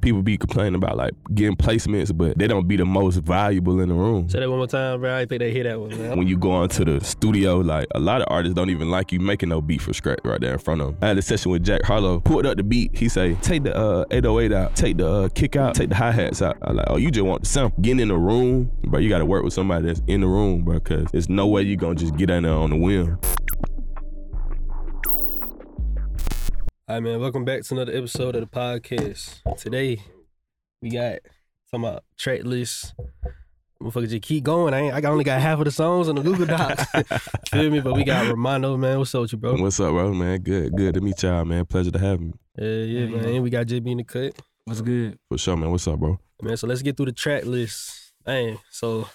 people be complaining about like getting placements, but they don't be the most valuable in the room. Say that one more time, bro. I think they hear that one, man. When you go into the studio, like a lot of artists don't even like you making no beat for scratch right there in front of them. I had a session with Jack Harlow, pulled up the beat. He say, take the uh, 808 out, take the uh, kick out, take the hi hats out. I like, oh, you just want the sample. Getting in the room, bro. You got to work with somebody that's in the room, bro, because there's no way you gonna just get in there on the whim. All right, man. Welcome back to another episode of the podcast. Today, we got talking about track list. Motherfucker, just keep going. I ain't, I only got half of the songs on the Google Docs. Feel me? But we got Romano, man. What's up with you, bro? What's up, bro, man? Good, good to meet y'all, man. Pleasure to have me. Yeah, yeah, man. And we got JB in the cut. What's good? For sure, man. What's up, bro? Man, so let's get through the track list. Man, so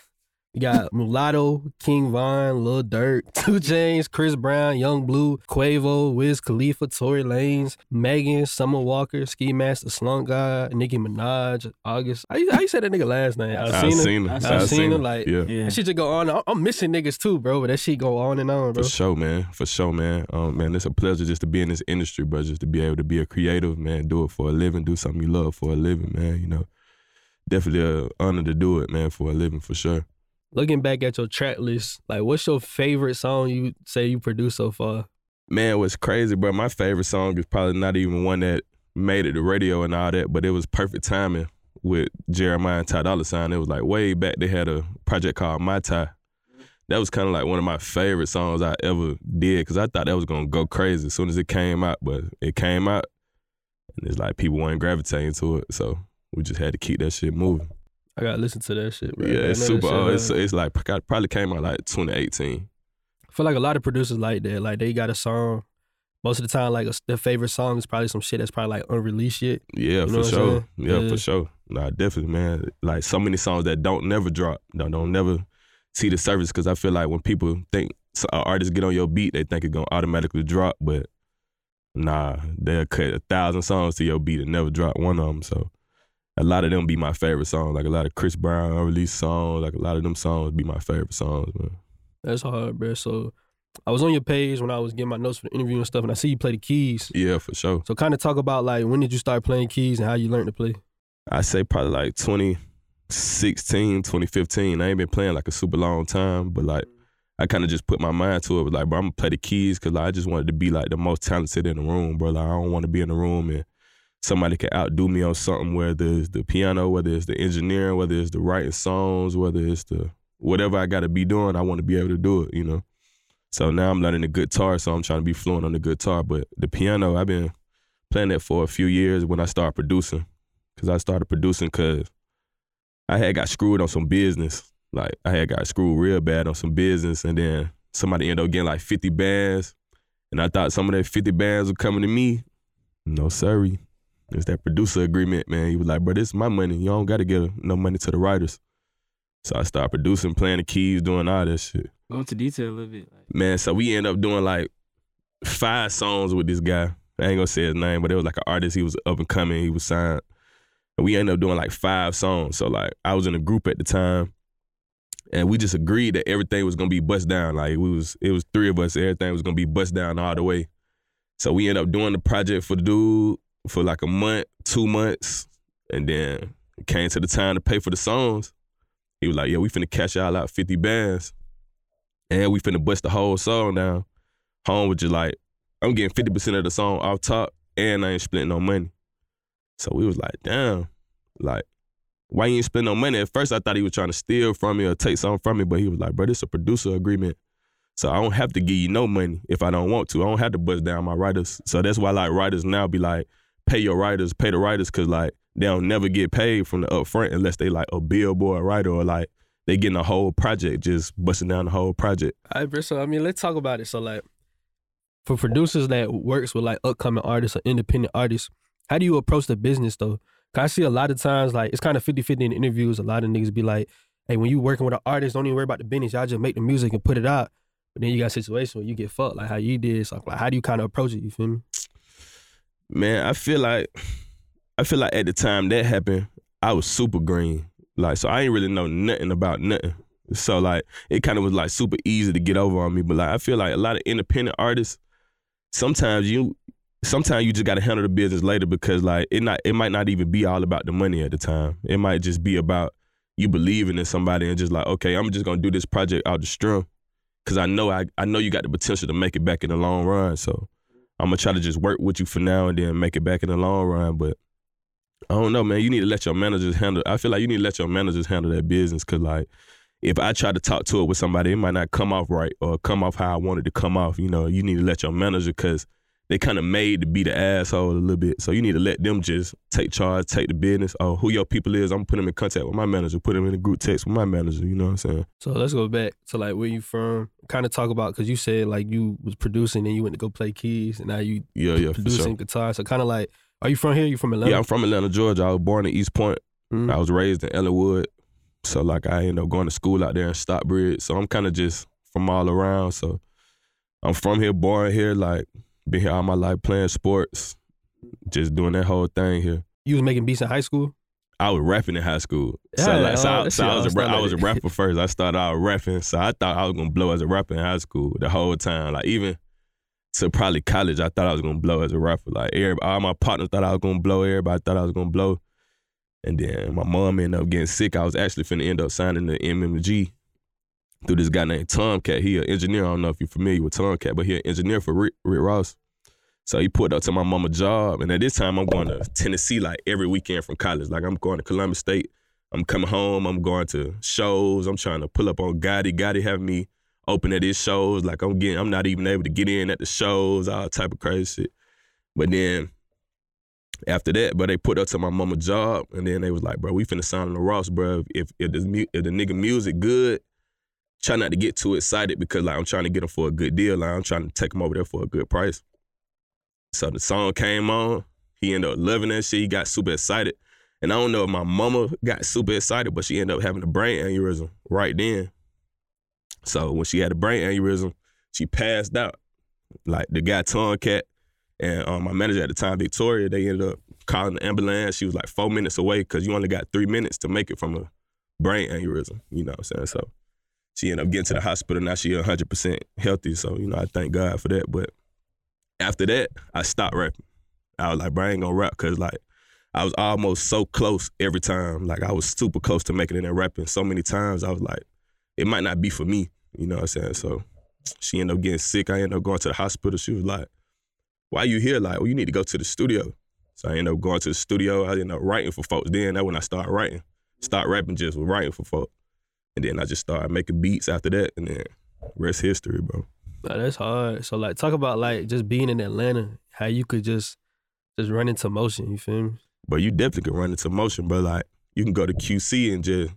we got Mulatto, King Von, Lil Durk, Two Chainz, Chris Brown, Yung Bleu, Quavo, Wiz Khalifa, Tory Lanez, Megan, Summer Walker, Ski Master, Slump God, Nicki Minaj, August. How you, how you say that nigga last name? I seen him. I seen him. Like, Yeah. Yeah. that shit just go on. I'm- I'm missing niggas too, bro. But that shit go on and on, bro. For sure, man. For sure, man. Um, man, it's a pleasure just to be in this industry, bro. Just to be able to be a creative, man. Do it for a living. Do something you love for a living, man. You know, definitely an honor to do it, man, for a living, for sure. Looking back at your track list, like, what's your favorite song you say you produced so far? Man, was crazy, bro? My favorite song is probably not even one that made it to radio and all that, but it was perfect timing with Jeremih and Ty Dolla Sign. It was like way back. They had a project called MihTy. That was kind of like one of my favorite songs I ever did because I thought that was gonna go crazy as soon as it came out, but it came out and it's like people weren't gravitating to it, so we just had to keep that shit moving. I gotta listen to that shit, bro. yeah, it's super. shit, old. it's it's like probably came out like 2018. I feel like a lot of producers like that. Like they got a song. Most of the time, like a, their favorite song is probably some shit that's probably like unreleased yet. Yeah, know for sure. Yeah, Yeah. for sure. Nah, definitely, man. Like so many songs that don't never drop, don't, don't never see the surface. Because I feel like when people think so- an artist get on your beat, they think it's gonna automatically drop, but nah, they'll cut a thousand songs to your beat and never drop one of them. So a lot of them be my favorite songs. Like a lot of Chris Brown unreleased songs. Like a lot of them songs be my favorite songs, man. That's hard, bro. So I was on your page when I was getting my notes for the interview and stuff, and I see you play the keys. Yeah, for sure. So kind of talk about like when did you start playing keys and how you learned to play? I say probably like 2016, 2015. I ain't been playing like a super long time, but like I kind of just put my mind to it. Was like, bro, I'm gonna play the keys because like, I just wanted to be like the most talented in the room, bro. Like I don't want to be in the room and somebody can outdo me on something, whether it's the piano, whether it's the engineering, whether it's the writing songs, whether it's the whatever I got to be doing. I want to be able to do it, you know. So now I'm learning the guitar, so I'm trying to be fluent on the guitar. But the piano, I've been playing that for a few years when I started producing because I started producing because I had got screwed on some business. Like I had got screwed real bad on some business, and then somebody ended up getting like 50 bands, and I thought some of that 50 bands were coming to me. No, sorry. It's that producer agreement, man. He was like, bro, this is my money. You don't got to give no money to the writers. So I started producing, playing the keys, doing all that shit. Go into detail a little bit. Like, Man, so we end up doing like five songs with this guy. I ain't gonna say his name, but it was like an artist. He was up and coming. He was signed. And we ended up doing like five songs. So like I was in a group at the time, and we just agreed that everything was gonna be bust down. Like we was, it was three of us. Everything was gonna be bust down all the way. So we ended up doing the project for the dude for like a month, two months, and then came to the time to pay for the songs. He was like, "Yeah, we finna cash y'all out fifty bands." and we finna bust the whole song down. Home was just like, I'm getting 50% of the song off top, and I ain't splitting no money. So we was like, damn, like, why you ain't spend no money? At first, I thought he was trying to steal from me or take something from me, but he was like, bro, this a producer agreement. So I don't have to give you no money if I don't want to. I don't have to bust down my writers. So that's why like writers now be like, pay your writers, pay the writers, cause like they don't never get paid from the upfront unless they like a billboard writer or like they getting a whole project, just busting down the whole project. All right, bro. So I mean, let's talk about it. So like, for producers that works with like upcoming artists or independent artists, how do you approach the business though? Cause I see a lot of times like it's kind of 50-50 in interviews. A lot of niggas be like, "Hey, when you working with an artist, don't even worry about the business. Y'all just make the music and put it out." But then you got a situation where you get fucked, like how you did. So like, how do you kind of approach it? You feel me? Man, I feel like I feel like at the time that happened, I was super green. Like so I ain't really know nothing about nothing. So like it kind of was like super easy to get over on me. But like I feel like a lot of independent artists, sometimes you sometimes you just gotta handle the business later because like it not it might not even be all about the money at the time. It might just be about you believing in somebody and just like, okay, I'm just gonna do this project out the strum. Cause I know I I know you got the potential to make it back in the long run. So I'm gonna try to just work with you for now and then make it back in the long run. But I don't know, man. You need to let your managers handle. I feel like you need to let your managers handle that business. Cause like, if I try to talk to it with somebody, it might not come off right or come off how I wanted to come off. You know, you need to let your manager, cause they kind of made to be the asshole a little bit. So you need to let them just take charge, take the business. Oh, who your people is, I'm putting them in contact with my manager, put them in a group text with my manager. You know what I'm saying? So let's go back to like where you from. Kind of talk about because you said like you was producing and you went to go play keys and now you Yeah, yeah, producing sure. guitar. So kind of like, are you from here? You from Atlanta? Yeah, I'm from Atlanta, Georgia. I was born in East Point. Mhm. I was raised in Ellenwood. So like I ended up going to school out there in Stockbridge. So I'm kind of just from all around. So I'm from here, born here, like been here all my life playing sports, just doing that whole thing here. You was making beats in high school. I was rapping in high school. so Yeah, like, so, oh, I, so I was a I was a rapper first. I started out rapping. So I thought I was gonna blow as a rapper in high school the whole time. Like even to probably college, I thought I was gonna blow as a rapper. Like everybody, all my partners thought I was gonna blow. Everybody thought I was gonna blow. And then my mom ended up getting sick. I was actually finna end up signing the MMG through this guy named Tomcat. He an engineer. I don't know if you're familiar with Tomcat, but he an engineer for Rick, Rick Ross. So he put up to my mama job. And at this time, I'm going to Tennessee like every weekend from college. Like I'm going to Columbus State. I'm coming home. I'm going to shows. I'm trying to pull up on Gotti. Gotti having me open at his shows. Like I'm getting, I'm not even able to get in at the shows, all type of crazy shit. But then after that, but they put up to my mama job, and then they was like, bro, we finna sign on the Ross, bro. If if the, if the nigga music good, try not to get too excited because like I'm trying to get them for a good deal. Like I'm trying to take them over there for a good price. So the song came on. He ended up loving that shit. He got super excited. And I don't know if my mama got super excited, but she ended up having a brain aneurysm right then. So when she had a brain aneurysm, she passed out. Like the guy Tomcat and um, my manager at the time, Victoria, they ended up calling the ambulance. She was like four minutes away because you only got three minutes to make it from a brain aneurysm. You know what I'm saying? So she ended up getting to the hospital. Now she 100% healthy. So, you know, I thank God for that. But after that, I stopped rapping. I was like, bro, I ain't gonna rap because like I was almost so close every time. Like I was super close to making it in rapping. So many times I was like, it might not be for me. You know what I'm saying? So she ended up getting sick. I ended up going to the hospital. She was like, why you here? Like, well, you need to go to the studio. So I ended up going to the studio. I ended up writing for folks. Then that's when I started writing. Start rapping just writing for folks. And then I just started making beats after that. And then rest history, bro. Nah, that's hard. So like, talk about like just being in Atlanta, how you could just just run into motion. You feel me? But you definitely can run into motion, bro. Like you can go to QC and just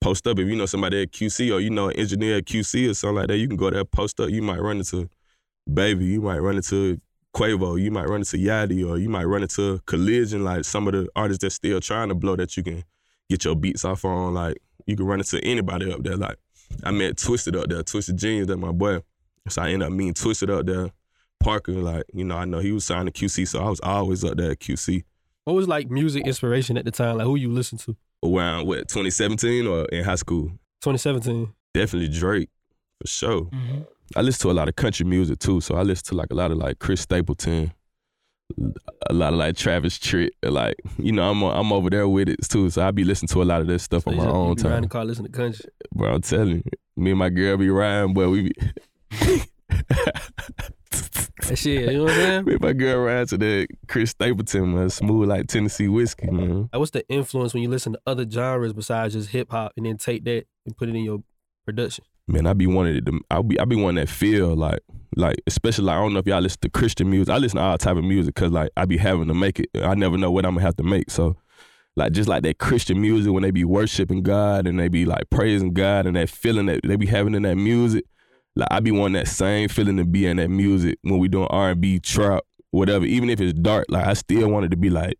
post up. If you know somebody at QC or you know an engineer at QC or something like that, you can go there, post up. You might run into Baby, you might run into Quavo, you might run into Yachty, or you might run into Collision, like some of the artists that's still trying to blow that you can get your beats off on. Like you can run into anybody up there. Like I met Twysted up there, Twysted Genius, that my boy. So I ended up meeting Twysted up there. Parker, like, you know, I know he was signed to QC, so I was always up there at QC. What was like music inspiration at the time? Like who you listen to? Around what, 2017 or in high school? 2017. Definitely Drake, for sure. Mhm. I listen to a lot of country music too, so I listen to like a lot of like Chris Stapleton, a lot of like Travis Tritt, like you know I'm I'm over there with it too, so I be listening to a lot of this stuff So on my own time. riding the car, listen to country. Bro, I'm telling you, me and my girl be riding, but we be. That shit, you know what I'm saying? me and my girl ride to the Chris Stapleton, man, smooth like Tennessee whiskey, man. What's the influence when you listen to other genres besides just hip hop and then take that and put it in your production? Man, I be wanting it to. I be I be wanting that feel like like especially like I don't know if y'all listen to Christian music. I listen to all type of music because like I be having to make it. I never know what I'm gonna have to make. So like just like that Christian music when they be worshiping God and they be like praising God and that feeling that they be having in that music. Like I be wanting that same feeling to be in that music when we doing R and B, trap, whatever. Even if it's dark, like I still wanted to be like,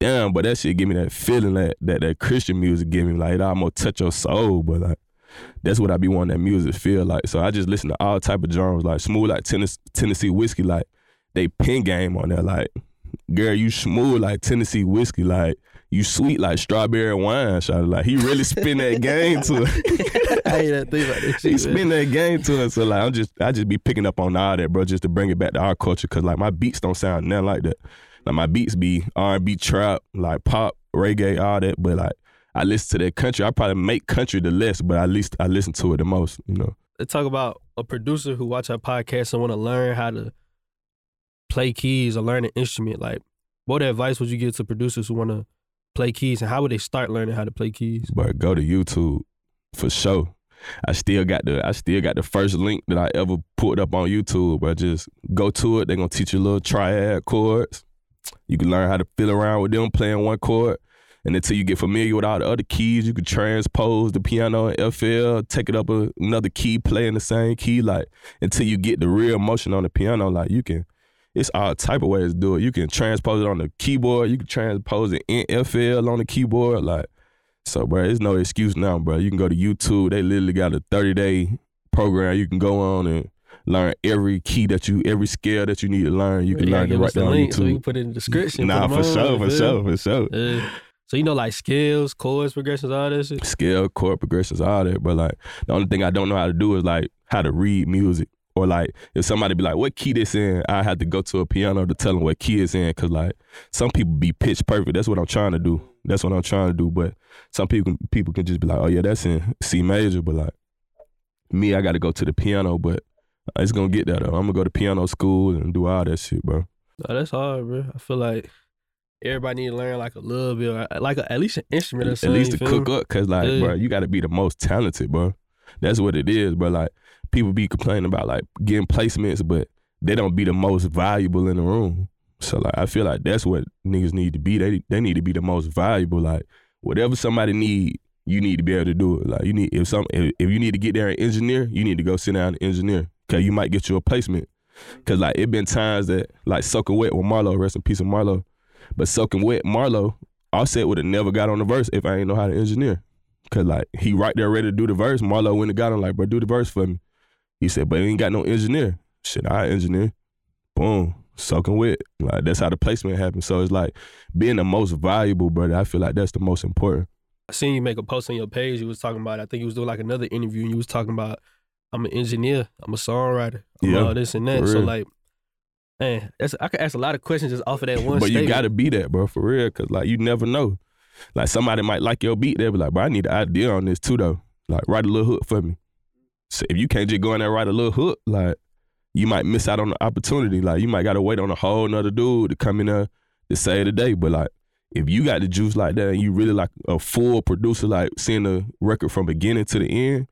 damn. But that shit give me that feeling that that that Christian music give me. Like it almost touch your soul. But like that's what I be wanting that music feel like. So I just listen to all type of genres, like smooth like Tennessee, Tennessee whiskey, like they pin game on there. Like, girl, you smooth like Tennessee whiskey, like you sweet like strawberry wine, shawty. Like he really spin that game to it. I ain't that think about he shit. man. spin that game to us. So like I'm just I just be picking up on all that, bro, just to bring it back to our culture. Cause like my beats don't sound nothing like that. Like my beats be R and B trap, like pop, reggae, all that. But like I listen to that country. I probably make country the less, but at least I listen to it the most, you know. Let's talk about a producer who watch our podcast and want to learn how to play keys or learn an instrument. Like, what advice would you give to producers who want to play keys, and how would they start learning how to play keys? But go to YouTube for sure. I still got the I still got the first link that I ever put up on YouTube, but just go to it. They're gonna teach you little triad chords. You can learn how to feel around with them playing one chord. And until you get familiar with all the other keys, you can transpose the piano and FL, take it up a, another key, play in the same key, like until you get the real motion on the piano. Like you can, it's all type of ways to do it. You can transpose it on the keyboard, you can transpose it in FL on the keyboard, like so, bro, there's no excuse now, bro. You can go to YouTube. They literally got a 30 day program. You can go on and learn every key that you, every scale that you need to learn. You can Yeah, learn it right there on link so we YouTube. can put it in the description. Nah, for for 'em on, sure, for sure, for sure. So you know, like scales, chords, progressions, all that shit. Scale, chord progressions, all that. But like, the only thing I don't know how to do is like how to read music. Or like, if somebody be like, "What key this in?" I have to go to a piano to tell them what key it's in, cause like some people be pitch perfect. That's what I'm trying to do. That's what I'm trying to do. But some people can, people can just be like, "Oh yeah, that's in C major." But like me, I got to go to the piano. But it's gonna get that. though. I'm gonna go to piano school and do all that shit, bro. That's hard, bro. I feel like everybody need to learn like a little bit, or like a, at least an instrument or At least to cook me? up, cause like, Yeah. bro, you got to be the most talented, bro. That's what it is, bro. Like people be complaining about like getting placements, but they don't be the most valuable in the room. So like, I feel like that's what niggas need to be. They they need to be the most valuable. Like whatever somebody need, you need to be able to do it. Like you need if some if, if you need to get there and engineer, you need to go sit down and engineer. Cause you might get you a placement. Cause like it been times that like soaking wet with Marlo, rest in peace of Marlo. But soaking wet Marlo, Offset would have never got on the verse if I ain't know how to engineer. Cause like he right there ready to do the verse. Marlo went and got him like, bro, do the verse for me. He said, but he ain't got no engineer. Shit, I engineer. Boom. Soaking wet. Like that's how the placement happens. So it's like being the most valuable, brother. I feel like that's the most important. I seen you make a post on your page. You was talking about. I think you was doing like another interview, and you was talking about. I'm an engineer. I'm a songwriter. I'm Yeah, all this and that. So like, man, that's I could ask a lot of questions just off of that one. but you gotta be that, bro, for real. Cause like you never know. Like somebody might like your beat, they'll be like, bro, I need an idea on this too though. Like write a little hook for me. So if you can't just go in there and write a little hook, like you might miss out on the opportunity. Like you might gotta wait on a whole nother dude to come in there to save the day. But like if you got the juice like that and you really like a full producer, like seeing the record from beginning to the end,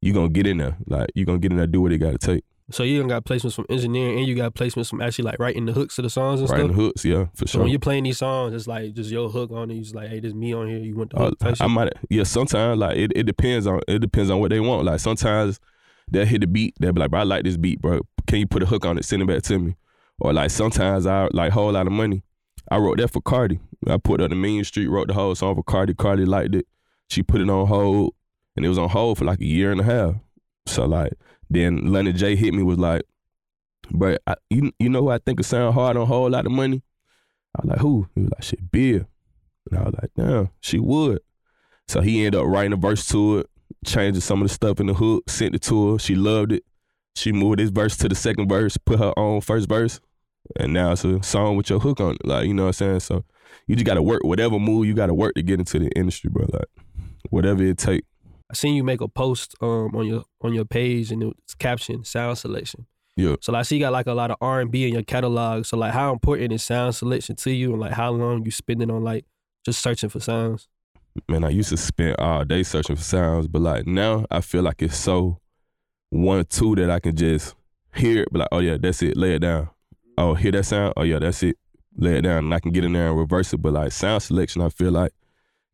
you gonna get in there. Like you gonna get in there, do what it gotta take. So you got placements from engineering, and you got placements from actually like writing the hooks to the songs and stuff? Writing stuff. hooks, yeah, for So sure. when you're playing these songs, it's like just your hook on it. You just like, hey, this me on here. You want the Uh, hook? type I might yeah. Sometimes like it, it depends on it depends on what they want. Like sometimes they'll hit the beat. They'll be like, bro, I like this beat, bro. Can you put a hook on it? Send it back to me. Or like sometimes I like whole lot of money. I wrote that for Cardi. I put up the Mean Street, wrote the whole song for Cardi. Cardi liked it. She put it on hold, and it was on hold for like a year and a half. So like then London J hit me was like, bro, I, you you know who I think would sound hard on a whole lot of money? I was like, who? He was like, shit, BIA. And I was like, damn, she would. So he ended up writing a verse to it, changing some of the stuff in the hook, sent it to her. She loved it. She moved this verse to the second verse, put her own first verse, and now it's a song with your hook on it. Like, you know what I'm saying? So you just gotta work whatever move you gotta work to get into the industry, bro. Like whatever it take. I seen you make a post um on your on your page, and it's captioned sound selection. Yeah. So like, I see you got like a lot of R and B in your catalog. So like, how important is sound selection to you, and like how long you spending on like just searching for sounds? man, I used to spend all day searching for sounds, but like now I feel like it's so one two that I can just hear it, be like, oh yeah, that's it, lay it down. Oh, hear that sound? Oh yeah, that's it, lay it down, and I can get in there and reverse it. But like sound selection, I feel like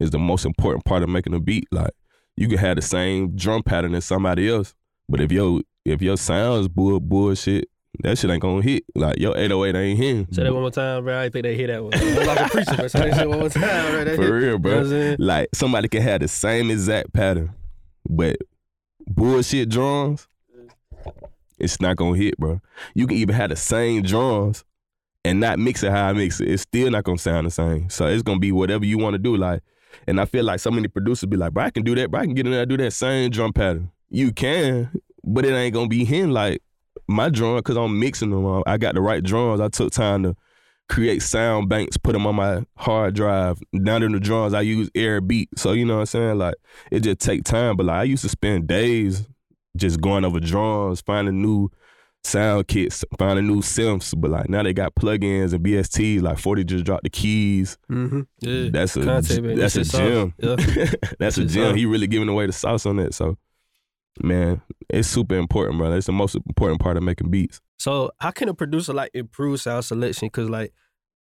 is the most important part of making a beat. Like you can have the same drum pattern as somebody else, but if your if your sounds bull bullshit, that shit ain't gonna hit. Like your 808 ain't hitting. Say that one more time, bro. I think they hear that one. I'm like a preacher, bro. Say that shit one more time, bro. That hit- For real, You know what bro. I'm saying? Like somebody can have the same exact pattern, but bullshit drums, it's not gonna hit, bro. You can even have the same drums and not mix it how I mix it, it's still not gonna sound the same. So it's gonna be whatever you want to do. Like, and I feel like so many producers be like, bro, I can do that, bro, I can get in there do that same drum pattern. You can, but it ain't gonna be him like my drum because I'm mixing them. Um, I got the right drums. I took time to create sound banks, put them on my hard drive. Down in the drums, I use Airbeat. So you know what I'm saying? Like it just take time. But like I used to spend days just going over drums, finding new sound kits, finding new synths. But like now they got plugins and VSTs. Like 40 just dropped the keys. Mm-hmm. Yeah. That's a Conte, man. that's a That gem. Yeah. that's a gem. He really giving away the sauce on that. So man, it's super important, bro. It's the most important part of making beats. So how can a producer like improve sound selection? Cause like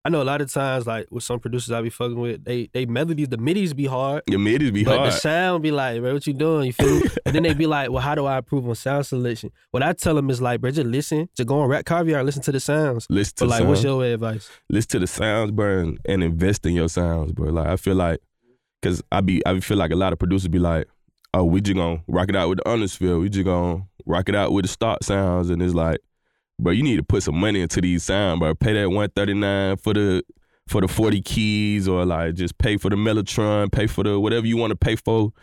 I know a lot of times like with some producers I be fucking with, they they melodies, the midis be hard. Your middies be But hard. the sound be like, bro, what you doing? You feel me? and then they be like, well, how do I improve on sound selection? What I tell them is like, bro, just listen, just go on RapCaviar and listen to the sounds. Listen to But like, the what's your advice? listen to the sounds, bro, and, and invest in your sounds, bro. Like I feel like, cause I be I feel like a lot of producers be like, oh, we just gonna rock it out with the undersfield. We just gonna rock it out with the start sounds, and it's like, bro, you need to put some money into these sounds, bro. Pay that one thirty nine for the for the forty keys, or like just pay for the Mellotron, pay for the whatever you want to pay for.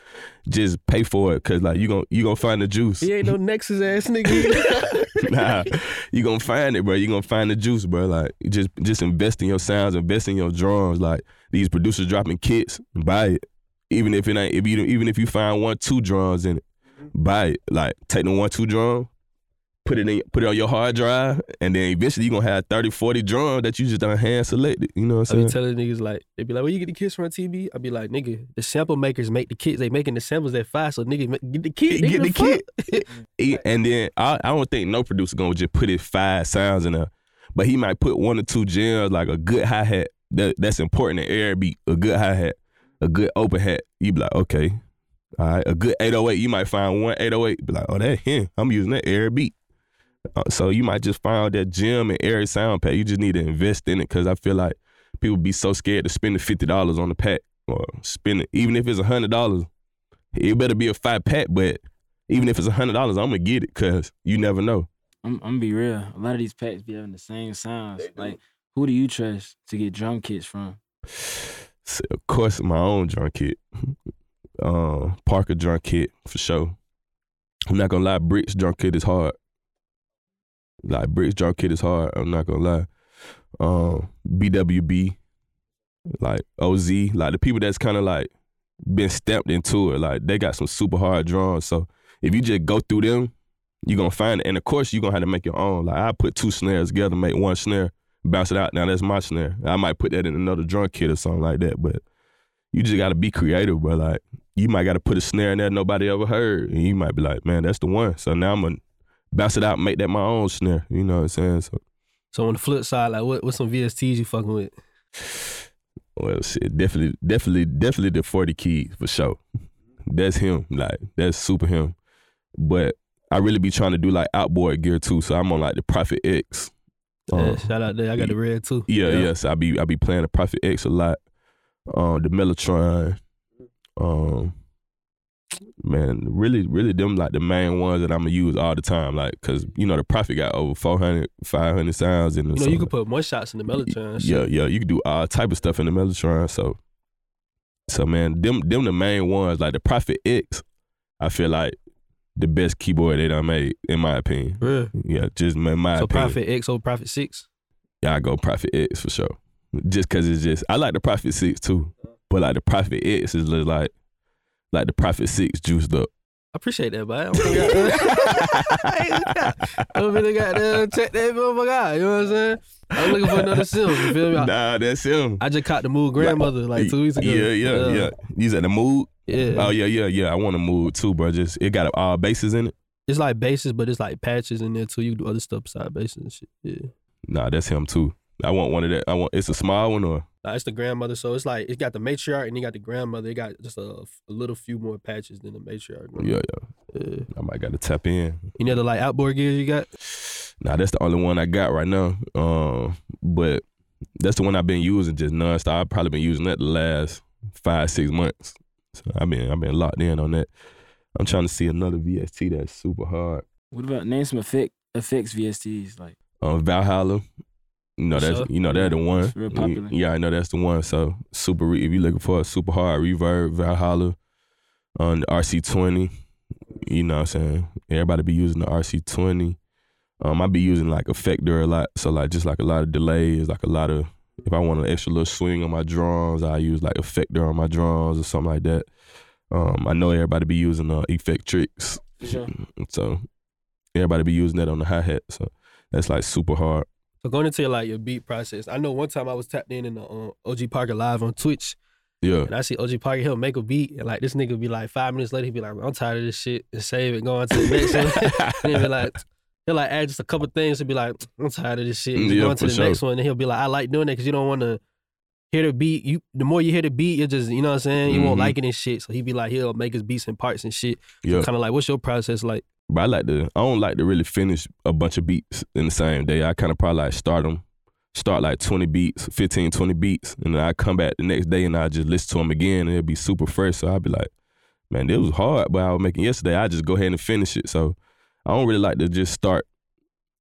Just pay for it, cause like you gonna you gonna find the juice. He ain't no Nexus ass nigga. nah, you gonna find it, bro. You gonna find the juice, bro. Like just just invest in your sounds, invest in your drums. Like these producers dropping kits, buy it. Even if it ain't, if you even if you find one two drums in it, buy it. Like take the one two drum, put it in, put it on your hard drive, and then eventually you're gonna have 30, 40 drums that you just done hand selected. You know what I I'm be saying? telling niggas like, they be like, where you get the kits from TV? I be like, nigga, the sample makers make the kits. They making the samples that fast, so nigga, get the kit. Get nigga, the fuck? He- and then I, I don't think no producer gonna just put his five sounds in there, but he might put one or two gems like a good hi hat. That that's important in air beat. A good hi hat, a good open hat. You be like, okay, all right. A good 808. You might find one 808. Be like, oh, that him. I'm using that air beat. Uh, so you might just find that gem and air sound pack. You just need to invest in it because I feel like people be so scared to spend the fifty dollars on the pack or spend it, even if it's a hundred dollars. It better be a five pack, but even if it's a hundred dollars, I'm gonna get it because you never know. I'm, I'm gonna be real. A lot of these packs be having the same sounds. Like, who do you trust to get drum kits from? So, of course, my own drum kit, uh, Parker drum kit for sure. I'm not gonna lie, Bricks drum kit is hard. Like Bricks drum kit is hard. I'm not gonna lie. Um, BWB, like OZ, like the people that's kind of like been stepped into it. Like they got some super hard drums. So if you just go through them, you're gonna find it. And of course, you're gonna have to make your own. Like I put two snares together, make one snare, bounce it out. Now that's my snare. I might put that in another drum kit or something like that. But you just gotta be creative, bro. Like you might gotta put a snare in there nobody ever heard, and you might be like, man, that's the one. So now I'm gonna bounce it out, and make that my own snare. You know what I'm saying? So So on the flip side, like what what's some VSTs you fucking with? well, shit, definitely, definitely, definitely the 40 keys for sure. That's him. Like that's super him. But I really be trying to do like outboard gear too. So I'm on like the Prophet X. Yeah, Um, shout out there. I got the red too. Yeah, yes. I be I be playing the Prophet X a lot. Um, the Mellotron. Um, man, really, really them like the main ones that I'm gonna use all the time. Like, cause you know the Prophet got over 400, 500 sounds in. You know, so, you could put more shots in the Mellotron. yeah, yeah, you can do all type of stuff in the Mellotron. So, so man, them them the main ones. Like the Prophet X, I feel like the best keyboard they done made, in my opinion. Real. Yeah, just in my So opinion. So Prophet X or Prophet Six. Yeah, I go Prophet X for sure. Just cause it's just I like the Prophet Six too, but like the Prophet X is just like like the Prophet Six juiced up. I appreciate that, but I'm really got to uh, check that motherfucker out. You know what I'm saying? I'm looking for another Sims. You feel me? I, nah, that's him. I just caught the Moog grandmother like two weeks ago. Yeah, yeah, yeah. He's at the Moog. yeah. Oh yeah, yeah, yeah. I want to Moog too, bro. Just it got all bases in it. It's like bases, but it's like patches in there too. You do other stuff beside bases and shit. Yeah. Nah, that's him too. I want one of that. I want. It's a small one or Nah, it's the grandmother, so it's like it got the matriarch and you got the grandmother. It got just a, a little few more patches than the matriarch. yeah, yeah. Yeah. I might got to tap in. You know the like outboard gear you got? Nah, that's the only one I got right now. Um, but that's the one I've been using just nonstop. I've probably been using that the last five, six months. So I've been I've been locked in on that. I'm trying to see another VST that's super hard. What about name some effect effects VSTs? Like, Um, Valhalla, You know that's Sure. you know they're the one. Real popular. Yeah, I know that's the one. So super. Re- if you're looking for a super hard reverb, Valhalla on the RC twenty. You know what I'm saying? Everybody be using the RC twenty. Um, I be using like Effectrix a lot. So like just like a lot of delays, like a lot of if I want an extra little swing on my drums, I use like Effectrix on my drums or something like that. Um, I know everybody be using uh, Effectrix. For sure. So everybody be using that on the hi hat. So that's like super hard. So going into like your beat process, I know one time I was tapped in in the uh, OG Parker live on Twitch, Yeah. and I see OG Parker he'll make a beat, and like this nigga be like five minutes later he be like, I'm tired of this shit, and save it, go on to the next one. and he'll be like, he'll like add just a couple things, he'll be like, I'm tired of this shit, and Yeah, go on to the sure. next one, and he'll be like, I like doing that because you don't want to hear the beat. You the more you hear the beat, you're just you know what I'm saying, you won't Mhm. like it and shit. So he be like, he'll make his beats in parts and shit. Yeah. Kind of like, what's your process like? But I like to. I don't like to really finish a bunch of beats in the same day. I kind of probably like start them, start like 20 beats, 15, 20 beats, and then I come back the next day and I just listen to them again, and it'll be super fresh. So I'll be like, man, it was hard, but I was making yesterday. I just go ahead and finish it. So I don't really like to just start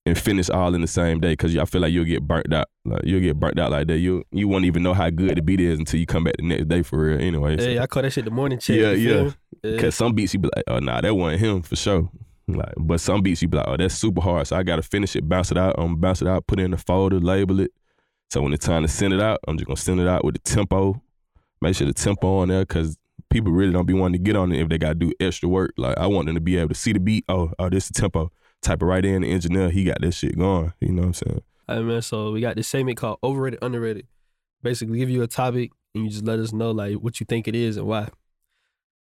and finish all in the same day because I feel like you'll get burnt out. Like you'll get burnt out like that. You you won't even know how good the beat is until you come back the next day for real. Anyway, so- I call that shit the morning check. Yeah, yeah. me? yeah. Cause some beats you be like, oh nah, that wasn't him for sure. Like, but some beats you be like, oh, that's super hard. So I gotta finish it, bounce it out, um, bounce it out, put it in the folder, label it. So when it's time to send it out, I'm just gonna send it out with the tempo. Make sure the tempo on there, cause people really don't be wanting to get on it if they gotta do extra work. Like I want them to be able to see the beat. Oh, oh, this is the tempo. Type it right in. The engineer, he got this shit going. You know what I'm saying? Right, man. So we got this segment called overrated, underrated. Basically, give you a topic and you just let us know like what you think it is and why.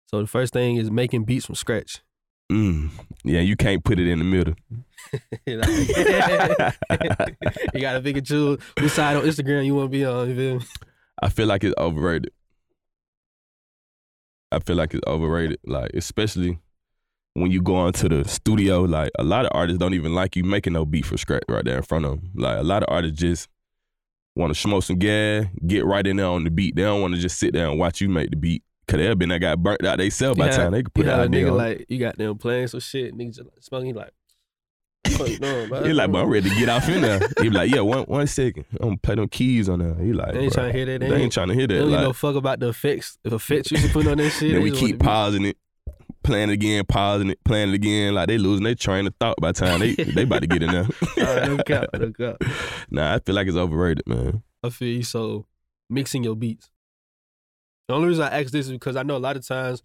So the first thing is making beats from scratch. Mm. Yeah, you can't put it in the middle. you got to pick and choose which side on Instagram you want to be on. You feel me? I feel like it's overrated. I feel like it's overrated. Like especially when you go into the studio, like a lot of artists don't even like you making no beat from scratch right there in front of them. Like a lot of artists just want to smoke some gas, get right in there on the beat. They don't want to just sit there and watch you make the beat. Cause they've been that got burnt out they sell by Yeah. time they could put a out there. nigga like you got them playing some shit. Niggas just like smoking. Like, fuck you? He like, but I'm ready to get off in there. He be like, yeah, one one second. I'm gonna play them keys on there. He like, They ain't trying to hear that. They ain't trying to hear They that. don't give Like, no fuck about the effects. If effects you should put on that shit. then we keep want the beat. pausing it, playing it again, pausing it, playing it again. Like they losing their train of thought by the time they they about to get in there. Alright, no cap, no cap. nah, I feel like it's overrated, man. I feel you. So mixing your beats. The only reason I ask this is because I know a lot of times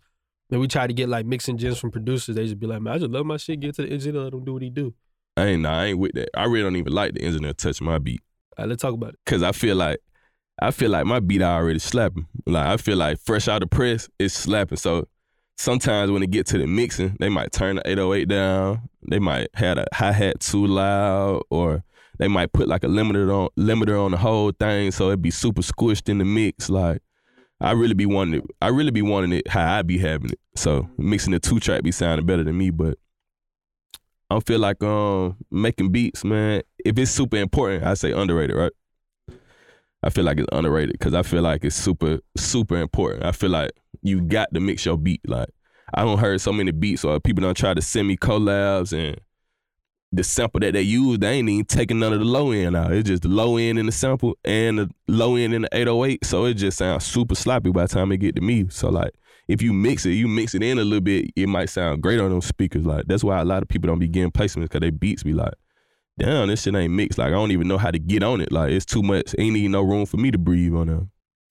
when we try to get like mixing gems from producers, they just be like, man, I just love my shit. Get to the engineer, let him do what he do. I ain't nah, I ain't with that. I really don't even like the engineer touch my beat. All right, let's talk about it. Cause I feel like I feel like my beat I already slapping. Like I feel like fresh out of press, it's slapping. So sometimes when it get to the mixing, they might turn the 808 down. They might have a hi hat too loud, or they might put like a limiter on limiter on the whole thing, so it be super squished in the mix. Like I really be wanting it. I really be wanting it how I be having it. So mixing the two track be sounding better than me, but I feel like um making beats, man. If it's super important, I say underrated, right? I feel like it's underrated because I feel like it's super, super important. I feel like you got to mix your beat. Like I don't heard so many beats or people don't try to send me collabs and the sample that they use, they ain't even taking none of the low end out. It's just the low end in the sample and the low end in the 808. So it just sounds super sloppy by the time it get to me. So like if you mix it, you mix it in a little bit, it might sound great on those speakers. Like that's why a lot of people don't be getting placements because they beats be like, damn, this shit ain't mixed. Like I don't even know how to get on it. Like it's too much. Ain't even no room for me to breathe on there.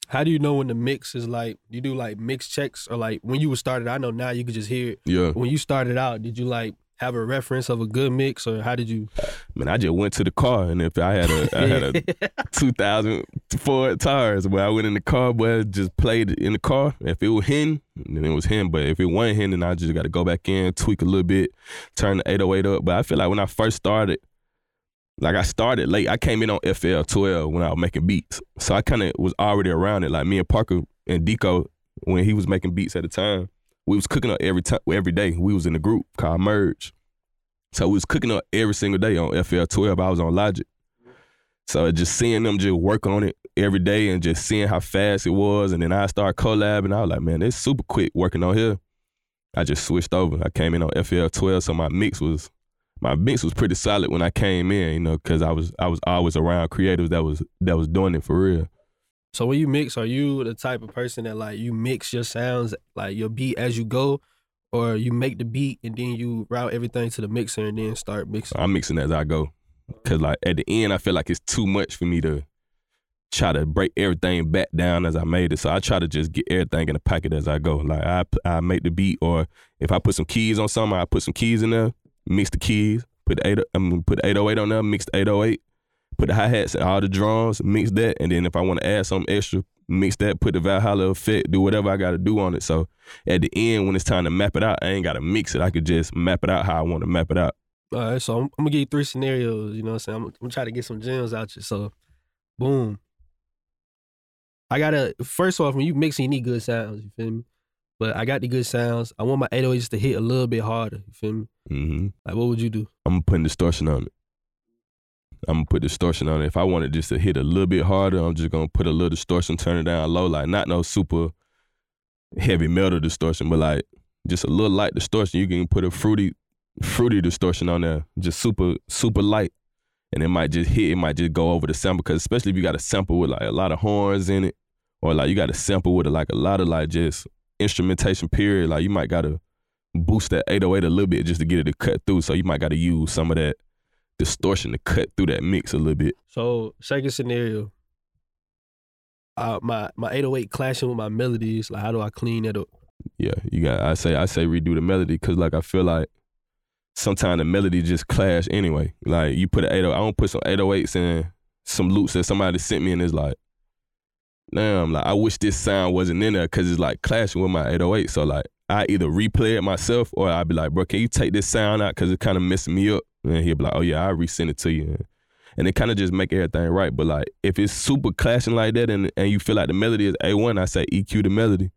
How do you know when the mix is like? You do like mix checks or like when you was started? I know now you could just hear it. Yeah. When you started out, did you like have a reference of a good mix or how did you? Man, I just went to the car and if I had a I had a 2000 Ford tires, where I went in the car, boy, just played in the car. If it was him, then it was him. But if it wasn't him, then I just got to go back in, tweak a little bit, turn the 808 up. But I feel like when I first started, like I started late. I came in on FL 12 when I was making beats. So I kind of was already around it. Like me and Parker and Deko, when he was making beats at the time, we was cooking up every time, every day. We was in a group called Merge. So we was cooking up every single day on FL 12. I was on Logic. So just seeing them just work on it every day and just seeing how fast it was. And then I started collabing. I was like, man, it's super quick working on here. I just switched over. I came in on FL 12, so my mix was my mix was pretty solid when I came in, you know, because I was I was always around creatives that was that was doing it for real. So when you mix, are you the type of person that like you mix your sounds like your beat as you go, or you make the beat and then you route everything to the mixer and then start mixing? I'm mixing as I go, cause like at the end I feel like it's too much for me to try to break everything back down as I made it. So I try to just get everything in the packet as I go. Like I I make the beat, or if I put some keys on something, I put some keys in there, mix the keys, put the eight, I'm gonna put the 808 on there, mix the 808 put the hi hats and all the drums, mix that, and then if I want to add something extra, mix that, put the Valhalla effect, do whatever I got to do on it. So at the end, when it's time to map it out, I ain't got to mix it. I could just map it out how I want to map it out. All right, so I'm, I'm gonna give you three scenarios. You know what I'm saying? I'm, I'm gonna try to get some gems out you. So, boom. I gotta first off when you mixing, you need good sounds. You feel me? But I got the good sounds. I want my 808s to hit a little bit harder. You feel me? Mm-hmm. Like, what would you do? I'm putting distortion on it. I'm gonna put distortion on it. If I want it just to hit a little bit harder, I'm just gonna put a little distortion, turn it down low, like not no super heavy metal distortion, but like just a little light distortion. You can put a fruity, fruity distortion on there, just super, super light, and it might just hit. It might just go over the sample, because especially if you got a sample with like a lot of horns in it, or like you got a sample with like a lot of like just instrumentation. Period. Like you might gotta boost that 808 a little bit just to get it to cut through. So you might gotta use some of that distortion to cut through that mix a little bit. So second scenario, uh, my my 808 clashing with my melodies. Like, how do I clean it up? Yeah, you got. I say I say redo the melody because like I feel like sometimes the melody just clash anyway. Like you put an 80, I don't put some 808s in some loops that somebody sent me and it's like, damn, like I wish this sound wasn't in there because it's like clashing with my 808. So like I either replay it myself or I'd be like, bro, can you take this sound out because it kind of messing me up? And he'll be like, oh yeah, I'll resend it to you. And it kind of just make everything right. But like if it's super clashing like that and, and you feel like the melody is A1, I say EQ the melody.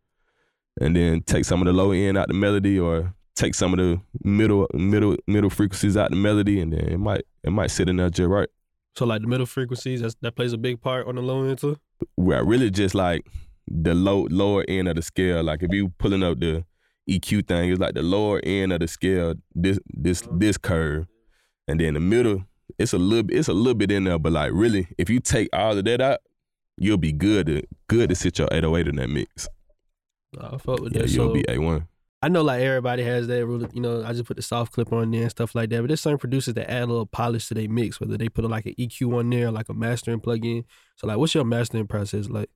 And then take some of the low end out the melody or take some of the middle middle middle frequencies out the melody and then it might it might sit in there just right. So like the middle frequencies, that's, that plays a big part on the low end too. I really just like the low lower end of the scale. Like if you pulling up the EQ thing, it's like the lower end of the scale, this this this curve, and then the middle, it's a little it's a little bit in there, but like really, if you take all of that out, you'll be good to good to sit your 808 in that mix. I fuck with Yeah, that. you'll So be A1. I know like everybody has that rule. You know, I just put the soft clip on there and stuff like that. But there's certain producers that add a little polish to their mix, whether they put like an EQ on there, like a mastering plugin. So like, what's your mastering process like?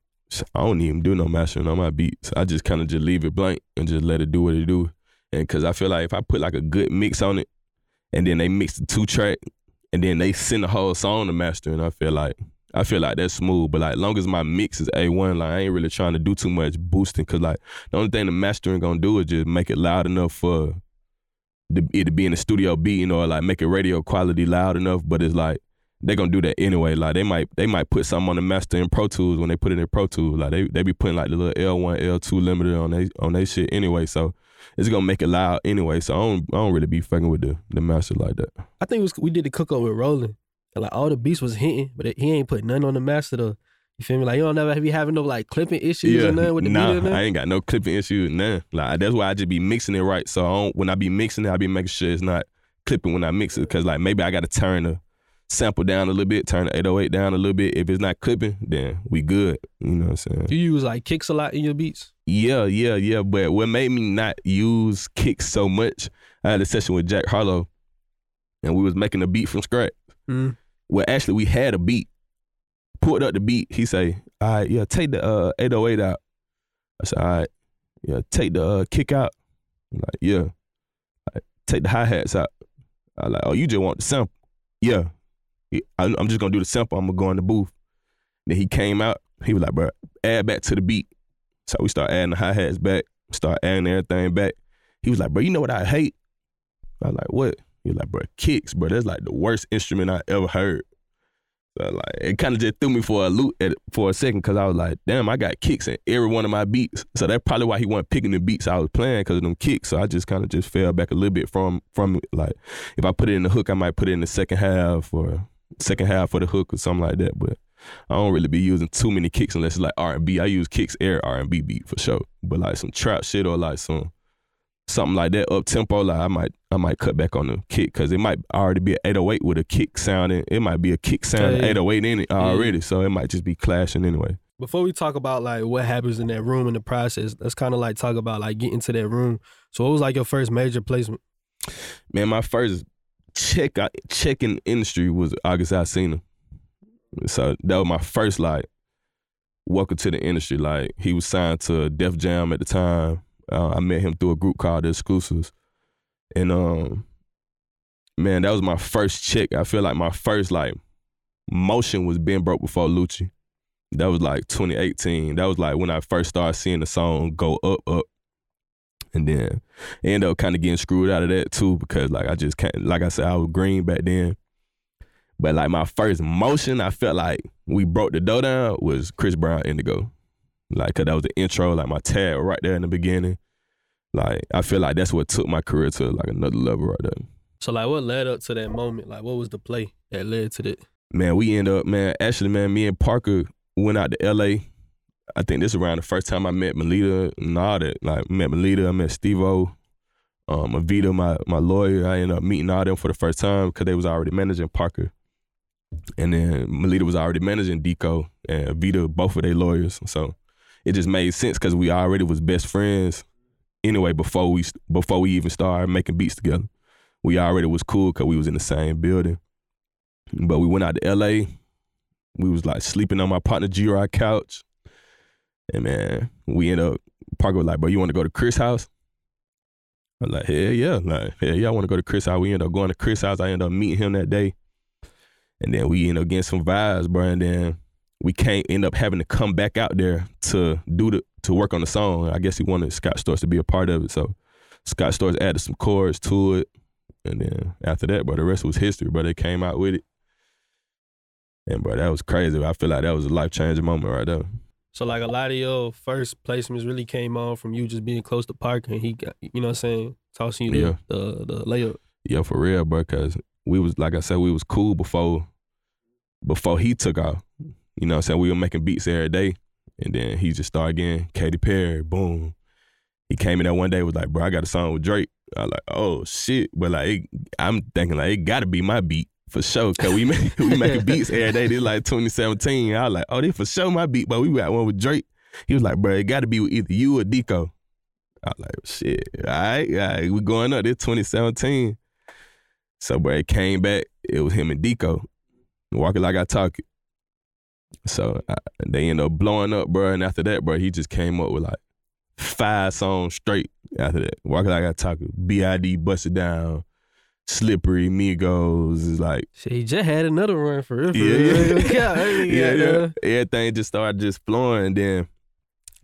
I don't even do no mastering on my beats. I just kind of just leave it blank and just let it do what it do. And cause I feel like if I put like a good mix on it, and then they mix the two track, and then they send the whole song to master, and I feel like I feel like that's smooth. But like long as my mix is A one, like I ain't really trying to do too much boosting. Cause like the only thing the mastering gonna do is just make it loud enough for the, it to be in the studio beating or like make it radio quality loud enough. But it's like they gonna do that anyway. Like they might they might put something on the master in Pro Tools when they put it in Pro Tools. Like they they be putting like the little L one L two limiter on they on they shit anyway. So it's gonna make it loud anyway. So I don't I don't really be fucking with the the master like that. I think it was we did the cook up with Roland. And like all the beats was hitting, but he ain't put none on the master though. You feel me? Like you don't never be having no like clipping issues or nothing with the nah, beat there. I ain't got no clipping issues, none. Like that's why I just be mixing it right. So I don't, when I be mixing it, I be making sure it's not clipping when I mix it. Cause like maybe I gotta turn the sample down a little bit, turn the 808 down a little bit. If it's not clipping, then we good. You know what I'm saying? Do you use like kicks a lot in your beats? Yeah, yeah, yeah. But what made me not use kicks so much, I had a session with Jack Harlow, and we was making a beat from scratch. Mm. Well, actually, we had a beat. Pulled up the beat. He say, "All right, yeah, take the uh, 808 out." I said, "All right, yeah, take the uh, kick out." I'm like, yeah, Like, take the hi hats out. I like, oh, you just want the sample? Yeah, I- I'm just gonna do the sample. I'm gonna go in the booth. Then he came out. He was like, bro, add back to the beat. So we start adding the hi hats back. Start adding everything back. He was like, bro, you know what I hate? I was like, what? He was like, bro, kicks, bro. That's like the worst instrument I ever heard. So like, it kind of just threw me for a loop at, for a second because I was like, damn, I got kicks in every one of my beats. So that's probably why he wasn't picking the beats I was playing because of them kicks. So I just kind of just fell back a little bit from from it. like if I put it in the hook, I might put it in the second half or second half for the hook or something like that. But I don't really be using too many kicks unless it's like R and B. I use kicks air R and B beat for sure. But like some trap shit or like some something like that up tempo, like I might I might cut back on the kick because it might already be an 808 with a kick sounding. It might be a kick sound Yeah, yeah. 808 in it already, so it might just be clashing anyway. Before we talk about like what happens in that room in the process, let's kind of like talk about like getting to that room. So, what was like your first major placement? Man, my first check industry was August Alsina. So that was my first like welcome to the industry. Like he was signed to Def Jam at the time. Uh, I met him through a group called the Exclusives, and um, man, that was my first check. I feel like my first like motion was being broke before Lucci. That was like 2018. That was like when I first started seeing the song go up, up, and then end up kind of getting screwed out of that too because like I just can't. Like I said, I was green back then. But like my first motion, I felt like we broke the dough down was Chris Brown Indigo. Like, cause that was the intro, like my tag right there in the beginning. Like, I feel like that's what took my career to like another level right there. So, like, what led up to that moment? Like, what was the play that led to that? Man, we end up, man, actually, man, me and Parker went out to LA. I think this is around the first time I met Melita and. Like, met Melita, I met Steve O, um, Avita, my, my lawyer. I ended up meeting all them for the first time because they was already managing Parker. And then Melita was already managing Deko and Avita, both of their lawyers. So it just made sense because we already was best friends anyway before we before we even started making beats together. We already was cool because we was in the same building. But we went out to LA. We was like sleeping on my partner G couch. And man, we end up Parker was like, bro, you want to go to Chris' house? I'm like, hell yeah. Like, hell yeah, I want to go to Chris' house. We end up going to Chris' house. I end up meeting him that day. And then we end up getting some vibes, bro. And then we can't end up having to come back out there to do the to work on the song. I guess he wanted Scott Storch to be a part of it. So Scott Storch added some chords to it. And then after that, bro, the rest was history, bro. They came out with it. And bro, that was crazy. I feel like that was a life changing moment right there. So, like, a lot of your first placements really came on from you just being close to Parker, and he got, you know what I'm saying, tossing you the, Yeah. the, the layup. Yeah, for real, bro. Cause we was like I said, we was cool before before he took off. You know what I'm saying? We were making beats every day. And then he just started getting Katy Perry, boom. He came in there one day was like, bro, I got a song with Drake. I was like, oh shit. But like it, I'm thinking like it gotta be my beat for sure. Cause we make we making beats every day. This like 2017. I was like, oh, this for sure my beat, but we got one with Drake. He was like, bro, it gotta be with either you or Deko. I was like, shit, all right, all right, we going up. This 2017. So, bro, it came back. It was him and Deko walking like I talk it. So I, they end up blowing up, bro. And after that, bro, he just came up with like five songs straight. After that, walking like I talk it. Bid busted down, slippery Migos is like Shit, he just had another run for real. For Yeah, real. yeah. yeah, yeah, yeah, yeah. Everything just started just flowing. Then,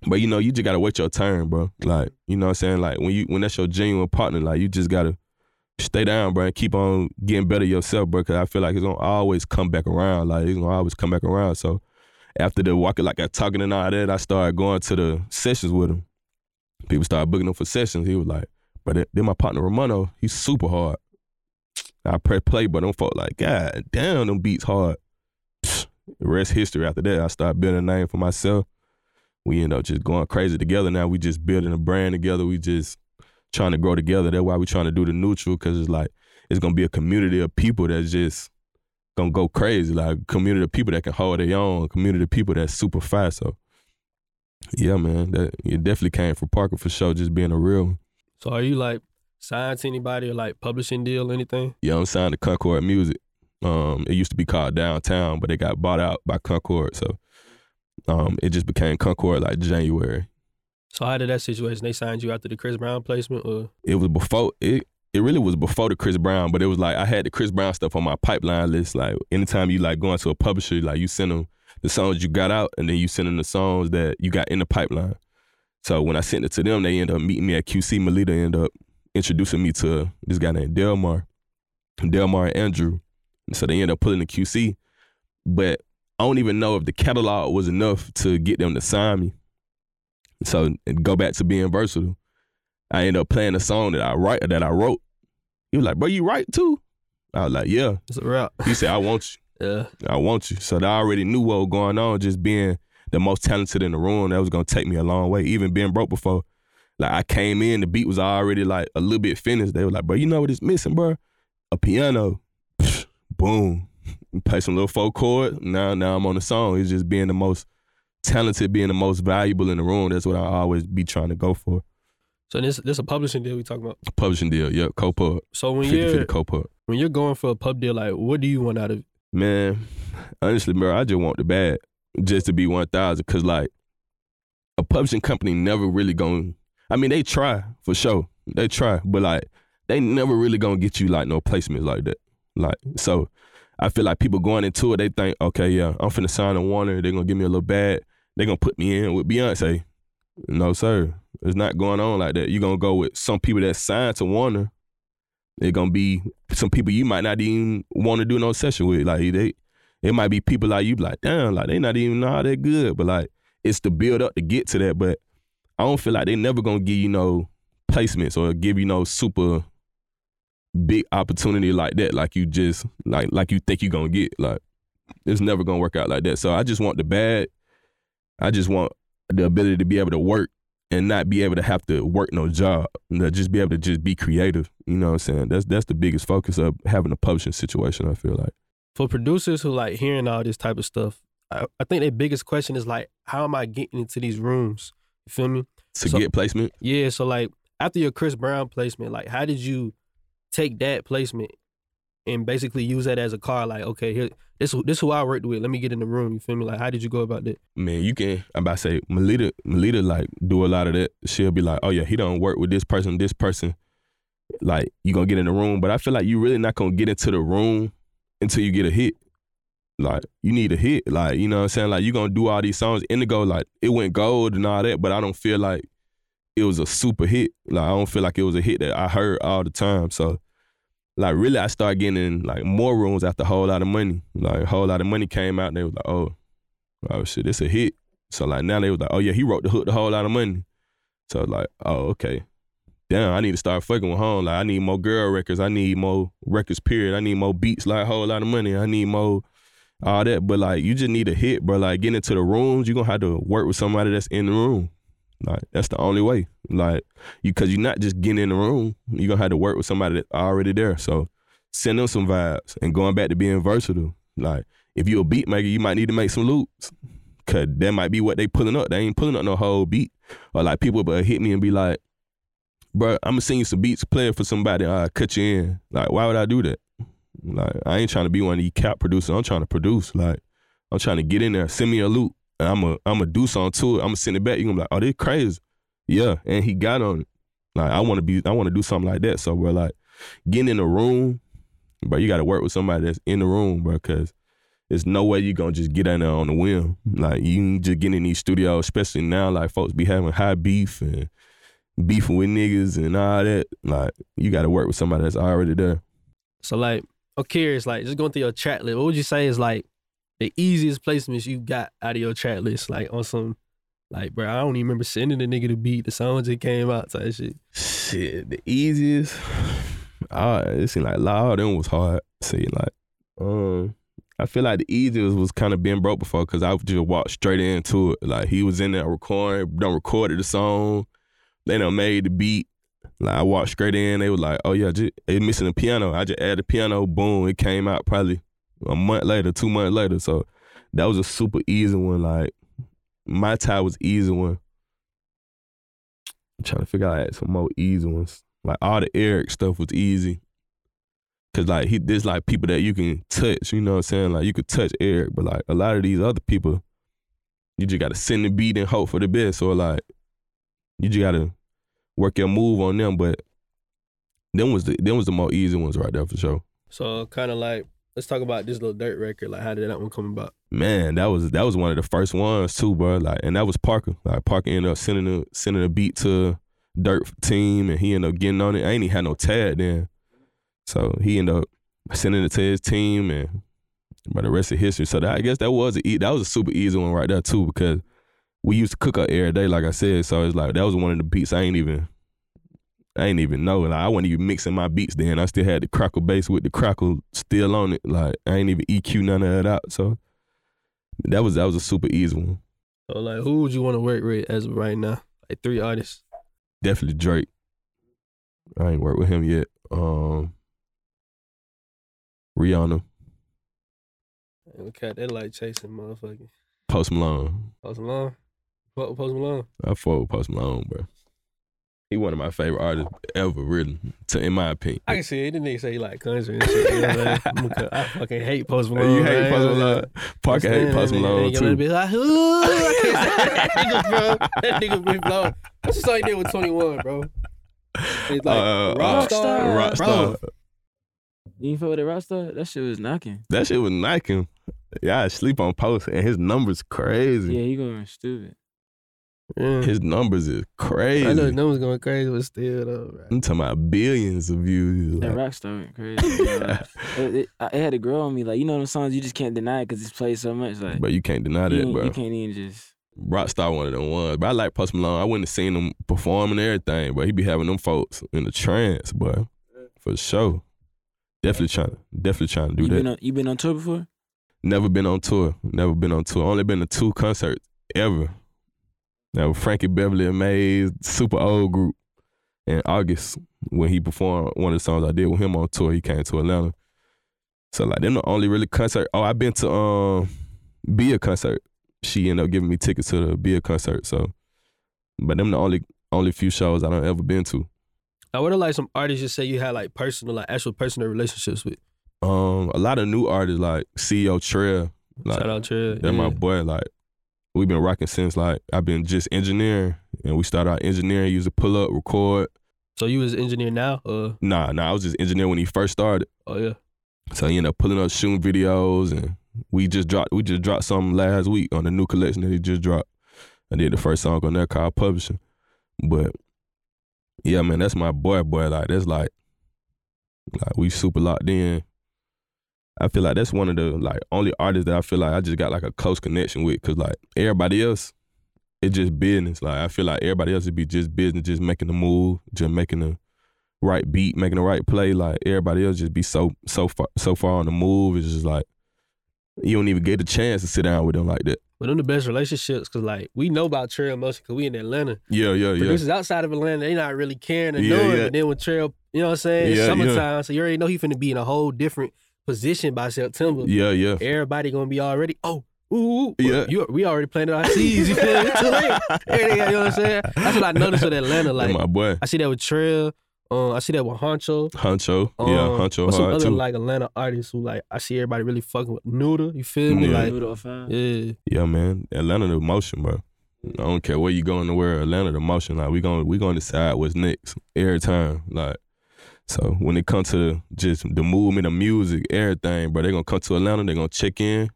but you know, you just gotta wait your turn, bro. Like, you know what I'm saying? Like when you when that's your genuine partner, like you just gotta stay down, bro, and keep on getting better yourself, bro. Cause I feel like it's gonna always come back around. Like it's gonna always come back around. So after the walking like I talking and all that, I started going to the sessions with him. People started booking him for sessions. He was like, but then my partner Romano, he's super hard. I press play, but them folk like, God damn, them beats hard. The rest history after that. I start building a name for myself. We end up just going crazy together now. We just building a brand together. We just trying to grow together. That's why we trying to do the neutral because it's like it's gonna be a community of people that's just gonna go crazy. Like community of people that can hold their own. Community of people that's super fast. So yeah, man, that it definitely came from Parker for sure. Just being a real. So, are you like signed to anybody or like publishing deal or anything? Yeah, I'm signed to Concord Music. Um, it used to be called Downtown, but it got bought out by Concord. So um, it just became Concord like January. So, how did that situation? They signed you after the Chris Brown placement, or It was before it. It really was before the Chris Brown, but it was like I had the Chris Brown stuff on my pipeline list. Like anytime you like going to a publisher, like you send them the songs you got out, and then you send them the songs that you got in the pipeline. So when I sent it to them, they ended up meeting me at QC. Melita ended up introducing me to this guy named Delmar, Delmar and Andrew. And so they ended up pulling the QC, but I don't even know if the catalog was enough to get them to sign me. So and go back to being versatile. I ended up playing a song that I write that I wrote. He was like, "Bro, you write too?" I was like, "Yeah." it's a rap? He said, "I want you. Yeah. I want you." So I already knew what was going on. Just being the most talented in the room, that was gonna take me a long way. Even being broke before, Like I came in, the beat was already like a little bit finished. They were like, bro, you know what is missing, bro? A piano. Boom. Play some little folk chord. Now, now I'm on the song. It's just being the most talented, being the most valuable in the room. That's what I always be trying to go for. So this this a publishing deal we talking about. Publishing deal, yep, co-pub. So when 50 you're 50 co-pub. when you're going for a pub deal, like what do you want out of it? Man, honestly, bro, I just want the bag just to be 1,000. Cause like a publishing company never really going I mean, they try for sure. They try, but like they never really gonna get you like no placements like that. Like, so I feel like people going into it, they think, okay, yeah, I'm finna sign a Warner, they're gonna give me a little bag, they're gonna put me in with Beyonce. No, sir. It's not going on like that. You're gonna go with some people that signed to Warner. They're gonna be some people you might not even want to do no session with. Like they it might be people like you like, damn, like they not even know how they're good. But like it's the build up to get to that. But I don't feel like they never gonna give you no placements or give you no super big opportunity like that. Like you just like like you think you gonna get. Like it's never gonna work out like that. So I just want the bad. I just want the ability to be able to work and not be able to have to work no job. You just be able to just be creative. You know what I'm saying? That's that's the biggest focus of having a publishing situation, I feel like. For producers who like hearing all this type of stuff, I, I think their biggest question is like, how am I getting into these rooms? You feel me? To So- get placement. Yeah. So like after your Chris Brown placement, like how did you take that placement and basically use that as a car? Like, okay, here this this who I worked with. Let me get in the room. You feel me? Like, how did you go about that? Man, you can I'm about to say Melita Melita like do a lot of that. She'll be like, Oh yeah, he don't work with this person, this person. Like you gonna get in the room. But I feel like you really not gonna get into the room until you get a hit. Like you need a hit. Like, you know what I'm saying? Like you gonna do all these songs. Indigo, like it went gold and all that, but I don't feel like it was a super hit. Like I don't feel like it was a hit that I heard all the time. So like really I started getting in like more rooms after a whole lot of money. Like a whole lot of money came out and they was like, oh, oh shit, it's a hit. So like now they was like, oh yeah, he wrote the hook the whole lot of money. So like, oh okay. Damn, I need to start fucking with home. Like I need more girl records. I need more records. Period. I need more beats. Like a whole lot of money. I need more all that. But like you just need a hit, bro. Like getting into the rooms, you gonna have to work with somebody that's in the room. Like that's the only way. Like you, cause you're not just getting in the room. You gonna have to work with somebody that's already there. So send them some vibes and going back to being versatile. Like if you're a beat maker, you might need to make some loops. Cause that might be what they pulling up. They ain't pulling up no whole beat. Or like people but hit me and be like, bro, I'm gonna send you some beats, play for somebody, I cut you in. Like, why would I do that? Like, I ain't trying to be one of these cap producers. I'm trying to produce. Like, I'm trying to get in there, send me a loop, and I'm gonna I'm gonna do something to it. I'm gonna send it back. You gonna be like, oh, this crazy. Yeah, and he got on it. Like, I want to be, I want to do something like that. So, we're like, getting in the room, but you got to work with somebody that's in the room, bro, because there's no way you're gonna just get in there on the whim. Like, you can just get in these studios, especially now, like, folks be having high beef and beefing with niggas and all that. Like, you got to work with somebody that's already there. So like, I'm curious, like just going through your track list, what would you say is like the easiest placements you got out of your track list? Like on some, like bro, I don't even remember sending the nigga the beat. The song just came out, type shit. Shit, the easiest. Uh, it seemed like a lot of them was hard. See, like, um, I feel like the easiest was kind of being broke before because I just walked straight into it. Like he was in there recording, done recorded the song, they done made the beat. Like I walked straight in, they were like, "Oh yeah, just, they missing the piano." I just added piano, boom, it came out probably a month later, two months later. So that was a super easy one. Like MihTy was easy one. I'm trying to figure out some more easy ones. Like all the Eric stuff was easy. Cause like he there's like people that you can touch, you know what I'm saying? Like you could touch Eric, but like a lot of these other people, you just gotta send the beat and hope for the best. Or like you just gotta work your move on them. But them was the them was the more easy ones right there for sure. So kind of like, let's talk about this Lil Durk record. Like, how did that one come about? Man, that was that was one of the first ones too, bro. Like, and that was Parker. Like Parker ended up sending a sending a beat to Durk team, and he ended up getting on it. I ain't even had no tag then, so he ended up sending it to his team, and by the rest of history. So that, I guess that was a that was a super easy one right there too, because we used to cook up every day, like I said. So it's like that was one of the beats I ain't even. I ain't even know. Like I wasn't even mixing my beats then. I still had the crackle bass with the crackle still on it. Like I ain't even EQ none of that out. So that was that was a super easy one. So like, who would you want to work with as of right now? Like three artists. Definitely Drake. I ain't worked with him yet. Um, Rihanna, Okay, they like chasing motherfucking Post Malone. Post Malone. Fuck with Post Malone. I fuck with Post Malone, bro. He one of my favorite artists ever, really. To in my opinion. I can see it. The nigga say he like country and shit. You know what I'm? I'm a- I fucking hate Post Malone. you hate man. Post Malone. Parker hate Post Malone nigga too. be like, "Ooh, I can't say that nigga, bro. That nigga be blown. That's the he did with 21, bro. It's like Uh, Rockstar, Rockstar. bro. You ain't fuck with that Rockstar? That shit was knocking. That shit was knocking. Yeah, I sleep on Post, and his numbers crazy. Yeah, he going stupid. Yeah. His numbers is crazy. I know his numbers going crazy, but still though, right? I'm talking about billions of views. That Like, Rockstar went crazy. you it, it, it had to grow on me. Like you know, them songs you just can't deny because it's played so much. Like but you can't deny you, that, bro. you can't even just. Rockstar one of them ones. But I like Post Malone. I wouldn't have seen him perform and everything, but he be having them folks in the trance, boy. For sure. Definitely trying definitely trying to do You that. been on you been on tour before? Never been on tour. Never been on tour. Only been to two concerts ever. Was Frankie Beverly and Maze, super old group. In August, when he performed one of the songs I did with him on tour, he came to Atlanta. So like them the only really concert. Oh, I've been to um BIA concert. She ended up giving me tickets to the BIA concert. So but them the only only few shows I don't ever been to. I would have like some artists just say you had like personal, like actual personal relationships with. Um a lot of new artists like CEO Trayle. Like, Shout out to They're my boy. Like we've been rocking since like I've been just engineering, and we started out engineering, used to pull up, record. So you was engineer now? Uh, Nah, nah, I was just engineering when he first started. oh yeah. So he ended up pulling up shooting videos, and we just dropped we just dropped something last week on the new collection that he just dropped. I did the first song on there called Publishing, but yeah, man, that's my boy, boy. Like that's like like we super locked in. I feel like that's one of the like only artists that I feel like I just got like a close connection with, cause like everybody else, it's just business. Like I feel like everybody else would be just business, just making the move, just making the right beat, making the right play. Like everybody else just be so so far so far on the move. It's just like you don't even get a chance to sit down with them like that. But them the best relationships because like we know about Trayle Motion because we in Atlanta. Yeah, yeah, yeah. Producers outside of Atlanta, they not really caring or Yeah, knowing. yeah. But then with Trayle, you know what I'm saying? It's Yeah, yeah. summertime, so you already know he finna be in a whole different position by September. Yeah, yeah. Everybody gonna be already, oh, ooh, ooh. Yeah. You, we already planted our seeds. You feel me? Too late. Everything, you know what I'm saying? That's what I noticed with Atlanta. Like, Like my boy. I see that with Trayle. Um, I see that with Honcho. Huncho. Um, yeah, Huncho what's some hard other too. like Atlanta artists who like I see everybody really fucking with Nuda. You feel me? Yeah. Like Noodle five. yeah. Yeah, man. Atlanta the motion, bro. I don't care where you go in the world, Atlanta the motion. Like we going we gonna decide what's next every time. Like so when it comes to just the movement of music, everything, bro, they gonna come to Atlanta, they gonna check in.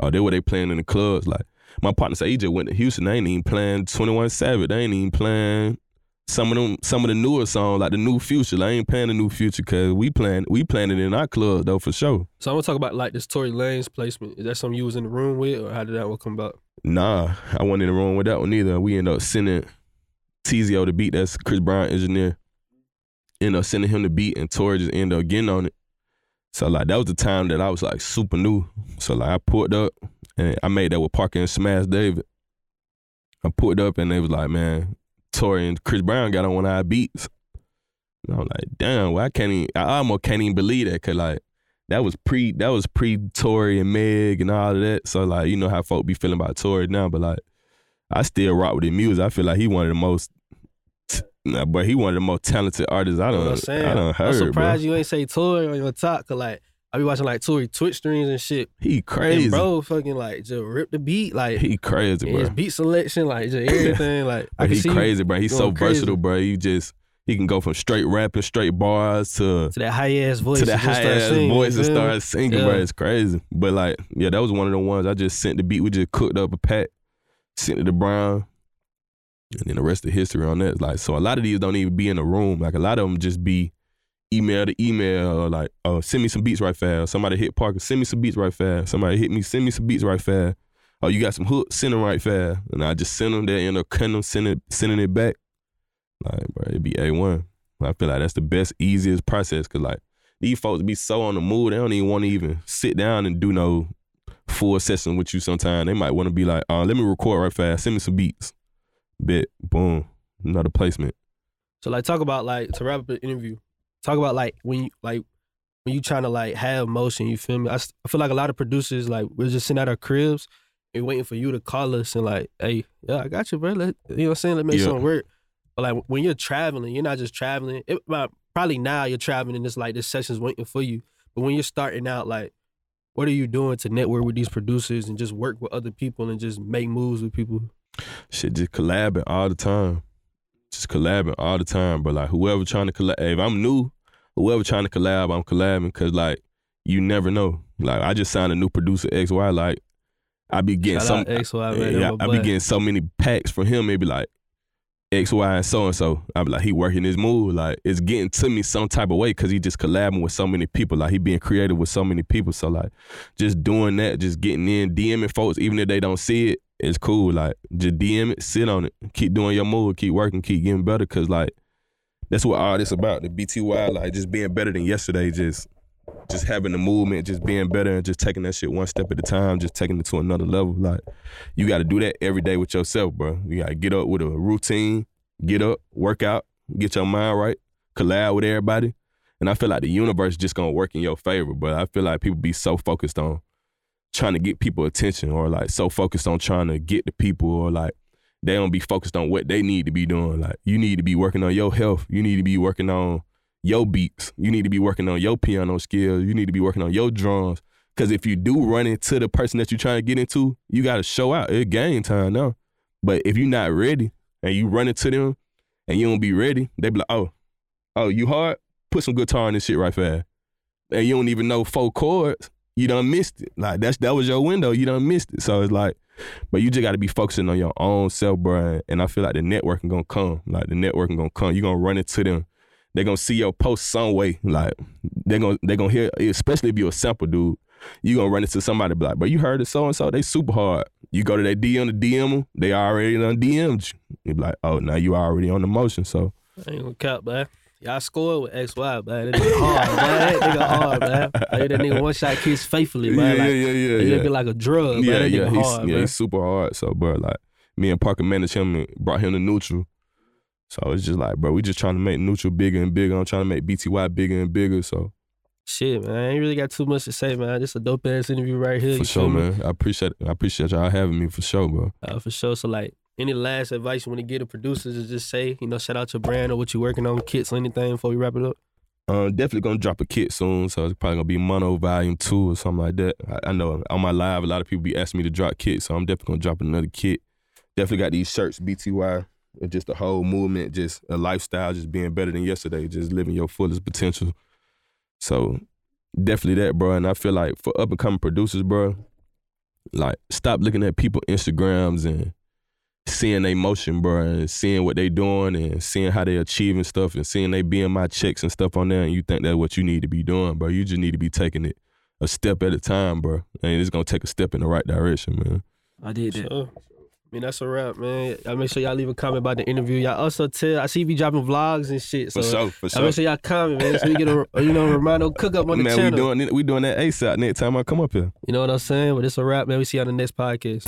Oh, they what they playing in the clubs. Like my partner said he just went to Houston, they ain't even playing 21 Savage. They ain't even playing some of them some of the newer songs, like the new future. Like, I ain't playing the new future cause we playing we playing it in our club though for sure. So I'm gonna talk about like this Tory Lanez placement. Is that something you was in the room with, or how did that one come about? Nah, I wasn't in the room with that one either. We ended up sending Teezio the beat, that's Chris Brown engineer. Ended up sending him the beat and Tory just ended up getting on it. So like that was the time that I was like super new. So like I pulled up and I made that with Parker and Smash David. I pulled up and they was like, man, Tory and Chris Brown got on one of our beats. And I'm like, damn, well I can't even I almost can't even believe that cause like that was pre that was pre Tory and Meg and all of that. So like you know how folk be feeling about Tory now, but like I still rock with his music. I feel like he one of the most nah, but he one of the most talented artists I You know don't what I'm saying? I don't I'm heard, bro. surprised you ain't say Tory on your top, cause like I be watching like Tory Twitch streams and shit. He And crazy. bro, fucking like just rip the beat, like He crazy, his bro. beat selection, like just everything. like I he crazy, bro. He's so crazy. versatile, bro. He just he can go from straight rapping, straight bars to to that high ass voice, to and just high ass singing, voice and start singing, Yeah. bro. It's crazy. But like, yeah, that was one of the ones I just sent the beat. We just cooked up a pack, sent it to Brown, and then the rest of history on that. Like, so a lot of these don't even be in the room. Like a lot of them just be email to email, or like, oh, send me some beats right fast. Somebody hit Parker, send me some beats right fast. Somebody hit me, send me some beats right fast. Oh, you got some hooks, send them right fast. And I just send them. They end up cutting them, sending sending it back. Like, bro, it'd be a one. I feel like that's the best, easiest process. Cause like these folks be so on the move, they don't even want to even sit down and do no full session with you. Sometimes they might want to be like, uh, let me record right fast, send me some beats. Bet, boom, another placement. So like talk about like to wrap up the interview. Talk about like when you like when you trying to like have motion. You feel me? I feel like a lot of producers like we're just sitting at our cribs and waiting for you to call us and like, hey, yeah, I got you, bro. Let, you know what I'm saying? Let's make Yeah. something work. But like when you're traveling, you're not just traveling. It, well, probably now you're traveling and it's like this session's waiting for you. But when you're starting out, like, what are you doing to network with these producers and just work with other people and just make moves with people? Shit, just collabing all the time. Just collabing all the time, bro. Like whoever trying to collab, if I'm new, whoever trying to collab, I'm collabing because like you never know. Like I just signed a new producer X Y. Like I be getting Shout some. out X, Y, man. yeah, I be getting so many packs from him. Maybe like X, Y, and so and so. I be like, he working his move. Like it's getting to me some type of way because he just collabing with so many people. Like he being creative with so many people. So like just doing that, just getting in, DMing folks, even if they don't see it, it's cool. Like just DM it, sit on it, keep doing your move, keep working, keep getting better. Cause like that's what all this about. The BTY, like just being better than yesterday, just just having the movement, just being better and just taking that shit one step at a time, just taking it to another level. Like you got to do that every day with yourself, bro. You got to get up with a routine, get up, work out, get your mind right, collab with everybody. And I feel like the universe just gonna work in your favor. But I feel like people be so focused on trying to get people attention or like so focused on trying to get the people or like they don't be focused on what they need to be doing. Like you need to be working on your health. You need to be working on your beats. You need to be working on your piano skills. You need to be working on your drums. Cause if you do run into the person that you're trying to get into, you gotta show out. It's game time now. But if you're not ready and you run into them and you don't be ready, they be like, oh, oh, you hard? Put some guitar in this shit right fast. And you don't even know four chords, you done missed it. Like that's that was your window, you done missed it. So it's like, but you just gotta be focusing on your own self, bro. And I feel like the networking gonna come. Like the networking gonna come. you gonna run into them. they gonna see your post some way. Like they gonna they gonna hear, especially if you're a sample dude, you gonna run into somebody like, but you heard it so and so, they super hard. You go to that DM to DM them, they already done DM'd you. You be like, oh, now you already on the motion. So I ain't gonna cap, man. Y'all scored with X Y, man. That nigga hard, man. That nigga hard, man. Hear that nigga one shot kids faithfully, man. yeah, like, yeah, yeah, yeah, It'd be like a drug, man. yeah, That yeah, he's, hard, yeah, man. he's super hard. So, bro, like me and Parker managed him and brought him to neutral. So it's just like, bro, we just trying to make neutral bigger and bigger. I'm trying to make BTY bigger and bigger. So Shit, man. I ain't really got too much to say, man. This a dope ass interview right here. for sure, man. I appreciate I appreciate y'all having me for sure, bro. Uh, for sure. So like, any last advice you want to give to producers is just say, you know, shout out your brand or what you're working on, kits or anything before we wrap it up. Um, definitely gonna drop a kit soon, so it's probably gonna be Mono Volume Two or something like that. I, I know on my live, a lot of people be asking me to drop kits, so I'm definitely gonna drop another kit. Definitely got these shirts, BTY, just the whole movement, just a lifestyle, just being better than yesterday, just living your fullest potential. So definitely that, bro. And I feel like for up and coming producers, bro, like stop looking at people Instagrams and seeing they motion, bro, and seeing what they doing and seeing how they achieving stuff and seeing they being my checks and stuff on there, and you think that's what you need to be doing, bro. You just need to be taking it a step at a time, bro. And it's gonna take a step in the right direction, man. I did that. Sure. I mean, that's a wrap, man. Y'all make sure y'all leave a comment about the interview. Y'all also tell, I see you be dropping vlogs and shit. So For sure, for y'all sure. make sure y'all comment, man. So we get a, you know, reminder cook up on the Man, we channel. doing it- we doing that ASAP next time I come up here. You know what I'm saying? But it's a wrap, man. We see you on the next podcast.